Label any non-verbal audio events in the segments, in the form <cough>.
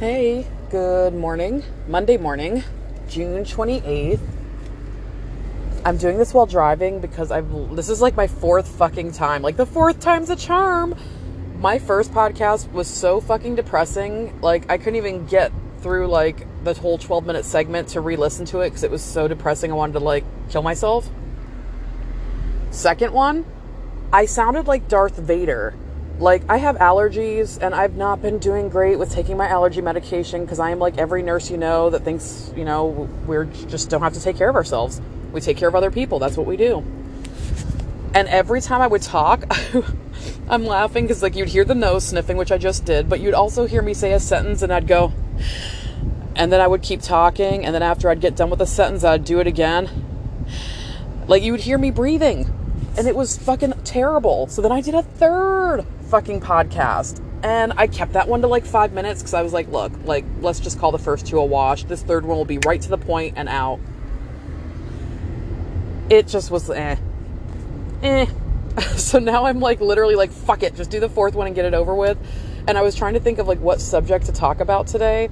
Hey, good morning. Monday morning, June 28th. I'm doing this while driving because I've this is like my fourth fucking time. Like the fourth time's a charm. My first podcast was so fucking depressing. Like I couldn't even get through like the whole 12 minute segment to re-listen to it cuz it was so depressing I wanted to like kill myself. Second one, I sounded like Darth Vader like I have allergies and I've not been doing great with taking my allergy medication because I am like every nurse you know that thinks, you know, we're just don't have to take care of ourselves. We take care of other people. That's what we do. And every time I would talk, <laughs> I'm laughing because like you'd hear the nose sniffing, which I just did, but you'd also hear me say a sentence and I'd go, and then I would keep talking, and then after I'd get done with a sentence, I'd do it again. Like you would hear me breathing, and it was fucking terrible. So then I did a third fucking podcast. And I kept that one to like five minutes because I was like, look, like, let's just call the first two a wash. This third one will be right to the point and out. It just was eh. Eh. <laughs> so now I'm like literally like, fuck it, just do the fourth one and get it over with. And I was trying to think of like what subject to talk about today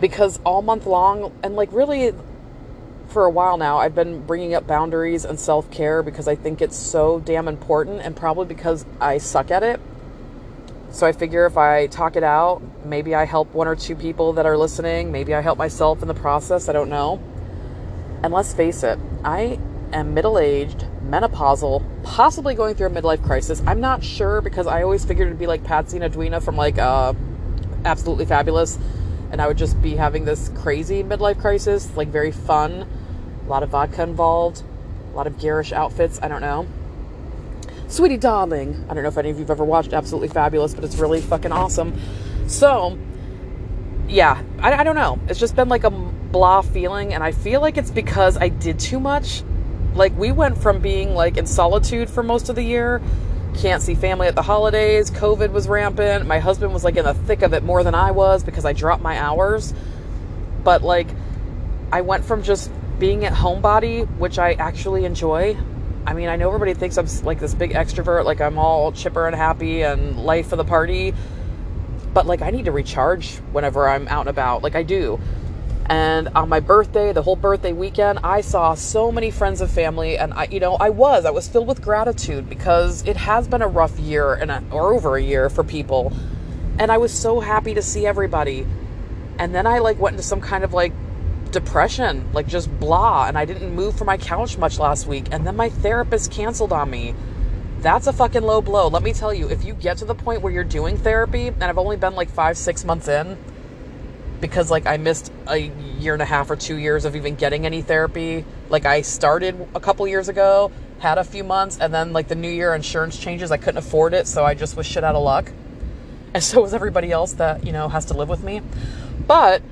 because all month long, and like really for a while now, I've been bringing up boundaries and self care because I think it's so damn important and probably because I suck at it. So I figure if I talk it out, maybe I help one or two people that are listening. Maybe I help myself in the process. I don't know. And let's face it, I am middle aged, menopausal, possibly going through a midlife crisis. I'm not sure because I always figured it'd be like Patsy and Edwina from like uh, Absolutely Fabulous. And I would just be having this crazy midlife crisis, like very fun a lot of vodka involved, a lot of garish outfits. I don't know. Sweetie Darling. I don't know if any of you've ever watched Absolutely Fabulous, but it's really fucking awesome. So, yeah, I, I don't know. It's just been like a blah feeling, and I feel like it's because I did too much. Like, we went from being like in solitude for most of the year, can't see family at the holidays, COVID was rampant. My husband was like in the thick of it more than I was because I dropped my hours. But like, I went from just being at homebody, which I actually enjoy. I mean, I know everybody thinks I'm like this big extrovert, like I'm all chipper and happy and life of the party, but like I need to recharge whenever I'm out and about, like I do. And on my birthday, the whole birthday weekend, I saw so many friends and family, and I, you know, I was, I was filled with gratitude because it has been a rough year and a, or over a year for people, and I was so happy to see everybody. And then I like went into some kind of like depression, like just blah. And I didn't move from my couch much last week. And then my therapist canceled on me. That's a fucking low blow. Let me tell you, if you get to the point where you're doing therapy, and I've only been like five, six months in, because like I missed a year and a half or two years of even getting any therapy. Like I started a couple years ago, had a few months, and then like the new year insurance changes, I couldn't afford it, so I just was shit out of luck. And so was everybody else that, you know, has to live with me. But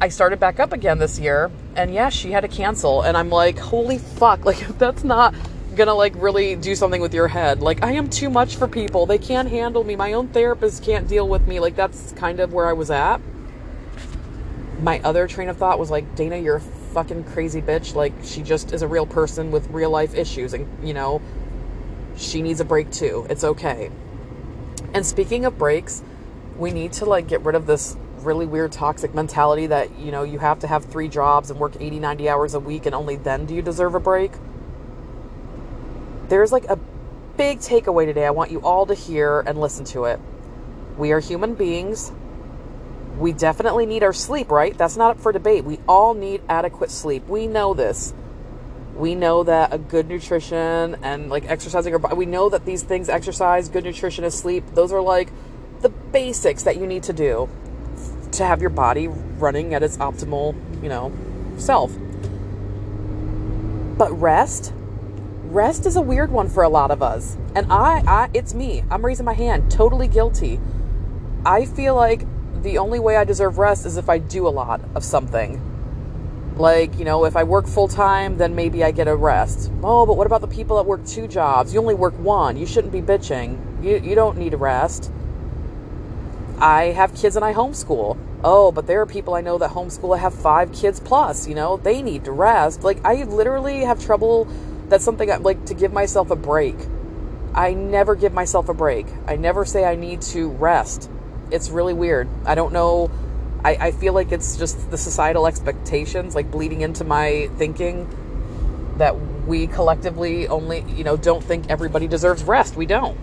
I started back up again this year, and yeah, she had to cancel. And I'm like, holy fuck, <laughs> like, that's not gonna like really do something with your head, like, I am too much for people. They can't handle me. My own therapist can't deal with me. Like, that's kind of where I was at. My other train of thought was like, Dana, you're a fucking crazy bitch. Like, she just is a real person with real life issues, and you know, she needs a break too. It's okay. And speaking of breaks, we need to like get rid of this really weird toxic mentality that, you know, you have to have three jobs and work 80, 90 hours a week and only then do you deserve a break. There's like a big takeaway today. I want you all to hear and listen to it. We are human beings. We definitely need our sleep, right? That's not up for debate. We all need adequate sleep. We know this. We know that a good nutrition and like exercising our body, we know that these things exercise, good nutrition, and sleep, those are like the basics that you need to do to have your body running at its optimal, you know, self. But rest, rest is a weird one for a lot of us. And I, I it's me. I'm raising my hand, totally guilty. I feel like the only way I deserve rest is if I do a lot of something. Like, you know, if I work full time, then maybe I get a rest. Oh, but what about the people that work two jobs? You only work one. You shouldn't be bitching. You, you don't need a rest. I have kids and I homeschool. Oh, but there are people I know that homeschool have five kids plus, you know, they need to rest. Like, I literally have trouble. That's something I like to give myself a break. I never give myself a break. I never say I need to rest. It's really weird. I don't know. I, I feel like it's just the societal expectations, like bleeding into my thinking that we collectively only, you know, don't think everybody deserves rest. We don't.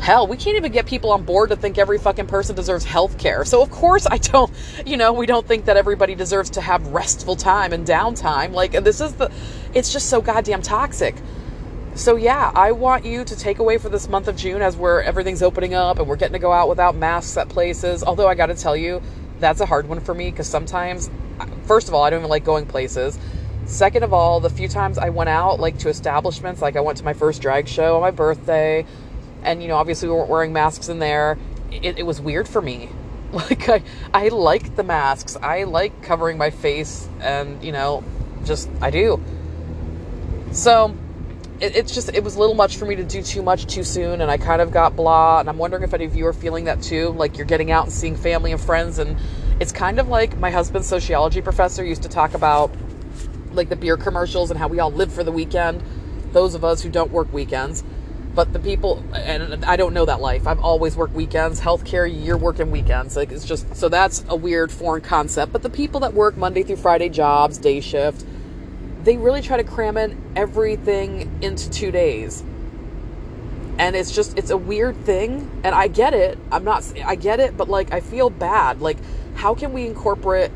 Hell, we can't even get people on board to think every fucking person deserves health care. So, of course, I don't, you know, we don't think that everybody deserves to have restful time and downtime. Like, this is the, it's just so goddamn toxic. So, yeah, I want you to take away for this month of June as we're everything's opening up and we're getting to go out without masks at places. Although, I got to tell you, that's a hard one for me because sometimes, first of all, I don't even like going places. Second of all, the few times I went out, like to establishments, like I went to my first drag show on my birthday and you know obviously we weren't wearing masks in there it, it was weird for me <laughs> like I, I like the masks i like covering my face and you know just i do so it, it's just it was a little much for me to do too much too soon and i kind of got blah and i'm wondering if any of you are feeling that too like you're getting out and seeing family and friends and it's kind of like my husband's sociology professor used to talk about like the beer commercials and how we all live for the weekend those of us who don't work weekends but the people and I don't know that life. I've always worked weekends. Healthcare, you're working weekends. Like it's just so that's a weird foreign concept. But the people that work Monday through Friday jobs, day shift, they really try to cram in everything into two days. And it's just it's a weird thing. And I get it. I'm not I get it, but like I feel bad. Like how can we incorporate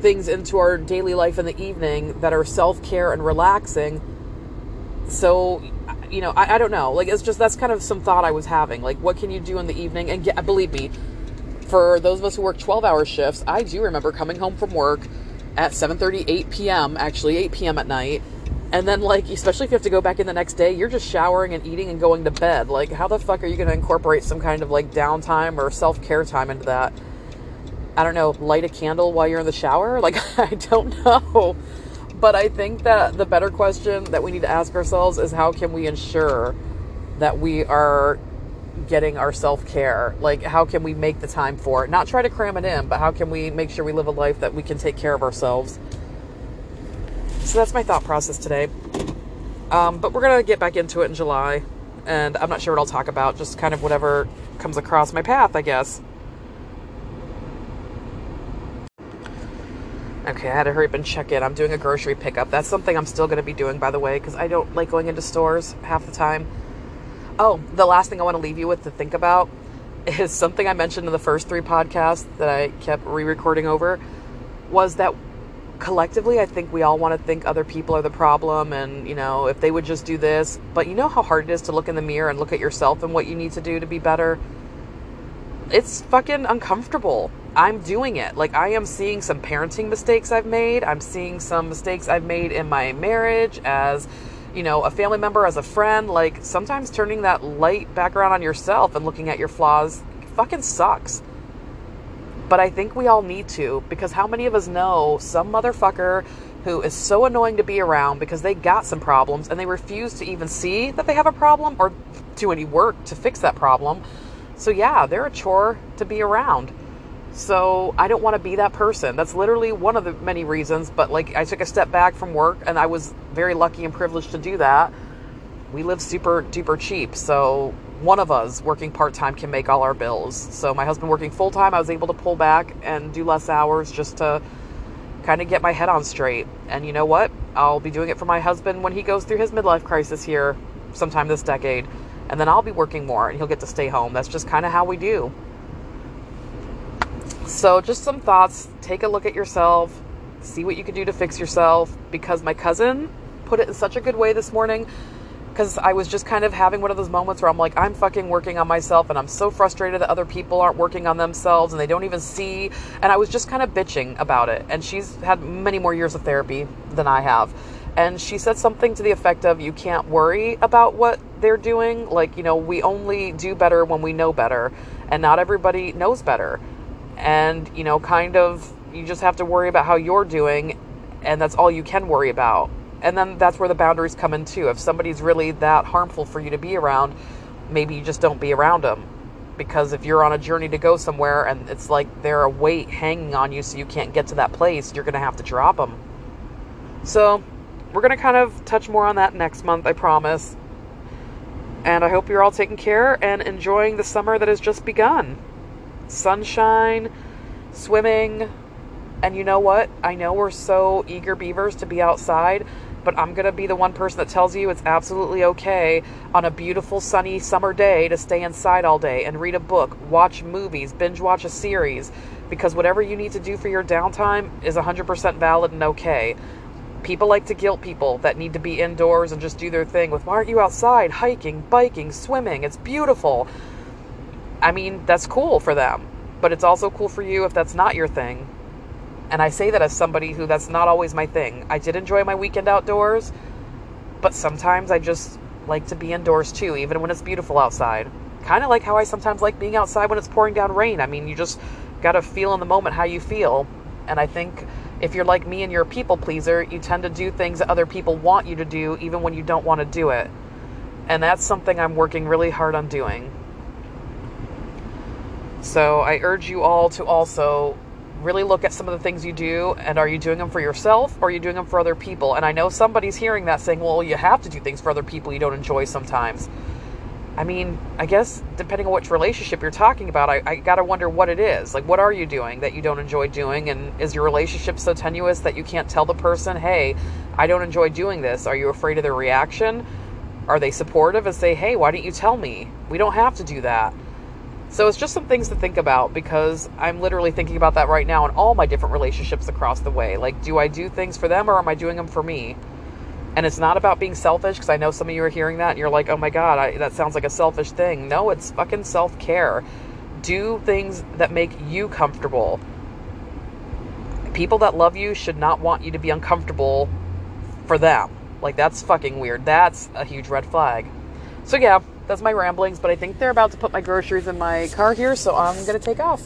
things into our daily life in the evening that are self-care and relaxing? So you know, I, I don't know. Like, it's just that's kind of some thought I was having. Like, what can you do in the evening? And get, believe me, for those of us who work 12 hour shifts, I do remember coming home from work at 7:30, 8 p.m. Actually, 8 p.m. at night, and then like, especially if you have to go back in the next day, you're just showering and eating and going to bed. Like, how the fuck are you going to incorporate some kind of like downtime or self care time into that? I don't know. Light a candle while you're in the shower? <laughs> Like, I don't know. But I think that the better question that we need to ask ourselves is how can we ensure that we are getting our self care? Like, how can we make the time for it? Not try to cram it in, but how can we make sure we live a life that we can take care of ourselves? So that's my thought process today. Um, but we're going to get back into it in July. And I'm not sure what I'll talk about, just kind of whatever comes across my path, I guess. Okay, I had to hurry up and check in. I'm doing a grocery pickup. That's something I'm still going to be doing, by the way, because I don't like going into stores half the time. Oh, the last thing I want to leave you with to think about is something I mentioned in the first three podcasts that I kept re recording over was that collectively, I think we all want to think other people are the problem and, you know, if they would just do this. But you know how hard it is to look in the mirror and look at yourself and what you need to do to be better? It's fucking uncomfortable. I'm doing it. Like, I am seeing some parenting mistakes I've made. I'm seeing some mistakes I've made in my marriage as, you know, a family member, as a friend. Like, sometimes turning that light background on yourself and looking at your flaws fucking sucks. But I think we all need to because how many of us know some motherfucker who is so annoying to be around because they got some problems and they refuse to even see that they have a problem or do any work to fix that problem? So, yeah, they're a chore to be around. So I don't want to be that person. That's literally one of the many reasons. But like, I took a step back from work and I was very lucky and privileged to do that. We live super duper cheap. So one of us working part time can make all our bills. So my husband working full time, I was able to pull back and do less hours just to kind of get my head on straight. And you know what? I'll be doing it for my husband when he goes through his midlife crisis here sometime this decade. And then I'll be working more and he'll get to stay home. That's just kind of how we do. So, just some thoughts. Take a look at yourself, see what you can do to fix yourself. Because my cousin put it in such a good way this morning. Because I was just kind of having one of those moments where I'm like, I'm fucking working on myself and I'm so frustrated that other people aren't working on themselves and they don't even see. And I was just kind of bitching about it. And she's had many more years of therapy than I have. And she said something to the effect of, You can't worry about what they're doing. Like, you know, we only do better when we know better. And not everybody knows better and you know kind of you just have to worry about how you're doing and that's all you can worry about. And then that's where the boundaries come in too. If somebody's really that harmful for you to be around maybe you just don't be around them because if you're on a journey to go somewhere and it's like they're a weight hanging on you so you can't get to that place you're going to have to drop them so we're going to kind of touch more on that next month i promise. And i hope you're all taking care and enjoying the summer that has just begun sunshine, swimming. And you know what? I know we're so eager beavers to be outside, but I'm going to be the one person that tells you it's absolutely okay on a beautiful sunny summer day to stay inside all day and read a book, watch movies, binge watch a series because whatever you need to do for your downtime is 100% valid and okay. People like to guilt people that need to be indoors and just do their thing with why aren't you outside hiking, biking, swimming? It's beautiful. I mean, that's cool for them, but it's also cool for you if that's not your thing. And I say that as somebody who that's not always my thing. I did enjoy my weekend outdoors, but sometimes I just like to be indoors too, even when it's beautiful outside. Kind of like how I sometimes like being outside when it's pouring down rain. I mean, you just got to feel in the moment how you feel. And I think if you're like me and you're a people pleaser, you tend to do things that other people want you to do, even when you don't want to do it. And that's something I'm working really hard on doing. So I urge you all to also really look at some of the things you do and are you doing them for yourself or are you doing them for other people? And I know somebody's hearing that saying, well, you have to do things for other people you don't enjoy sometimes. I mean, I guess depending on which relationship you're talking about, I, I gotta wonder what it is. Like, what are you doing that you don't enjoy doing? And is your relationship so tenuous that you can't tell the person, hey, I don't enjoy doing this? Are you afraid of their reaction? Are they supportive and say, hey, why didn't you tell me? We don't have to do that. So it's just some things to think about because I'm literally thinking about that right now in all my different relationships across the way. Like, do I do things for them or am I doing them for me? And it's not about being selfish because I know some of you are hearing that and you're like, oh my God, I, that sounds like a selfish thing. No, it's fucking self care. Do things that make you comfortable. People that love you should not want you to be uncomfortable for them. Like, that's fucking weird. That's a huge red flag. So, yeah, that's my ramblings, but I think they're about to put my groceries in my car here, so I'm going to take off.